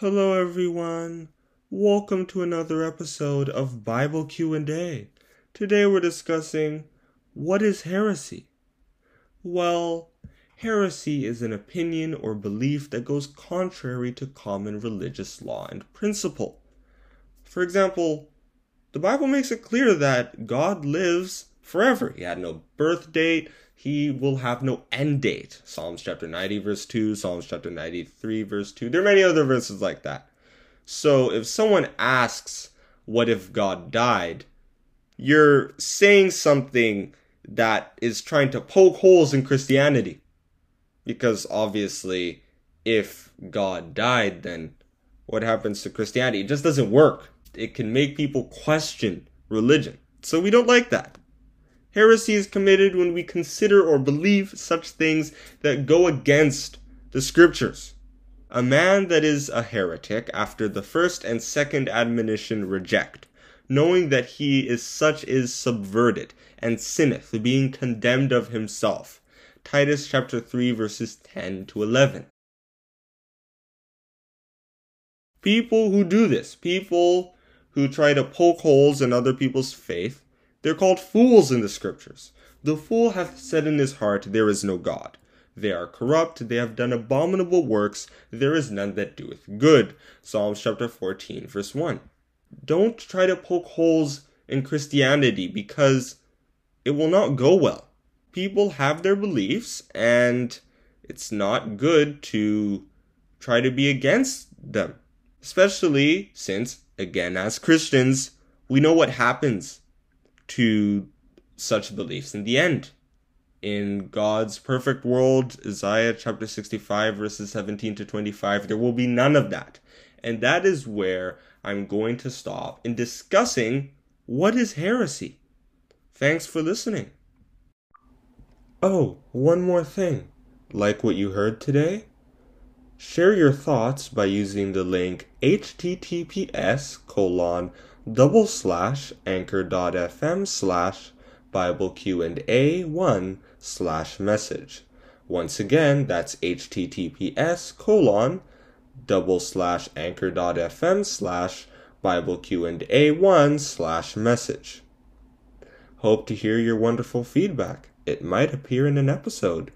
Hello everyone. Welcome to another episode of Bible Q&A. Today we're discussing what is heresy? Well, heresy is an opinion or belief that goes contrary to common religious law and principle. For example, the Bible makes it clear that God lives forever. He had no birth date, he will have no end date. Psalms chapter 90, verse 2, Psalms chapter 93, verse 2. There are many other verses like that. So if someone asks, What if God died? you're saying something that is trying to poke holes in Christianity. Because obviously, if God died, then what happens to Christianity? It just doesn't work. It can make people question religion. So we don't like that. Heresy is committed when we consider or believe such things that go against the scriptures. A man that is a heretic after the first and second admonition reject, knowing that he is such is subverted and sinneth, being condemned of himself. Titus chapter 3 verses 10 to 11. People who do this, people who try to poke holes in other people's faith, they're called fools in the scriptures. The fool hath said in his heart, There is no God. They are corrupt, they have done abominable works, there is none that doeth good. Psalms chapter 14, verse 1. Don't try to poke holes in Christianity because it will not go well. People have their beliefs, and it's not good to try to be against them. Especially since, again, as Christians, we know what happens to such beliefs in the end. In God's perfect world, Isaiah chapter 65, verses 17 to 25, there will be none of that. And that is where I'm going to stop in discussing what is heresy. Thanks for listening. Oh, one more thing. Like what you heard today? Share your thoughts by using the link https colon double slash anchor.fm slash Bible Q&A 1 slash message. Once again, that's https colon double slash anchor.fm slash Bible Q&A 1 slash message. Hope to hear your wonderful feedback. It might appear in an episode.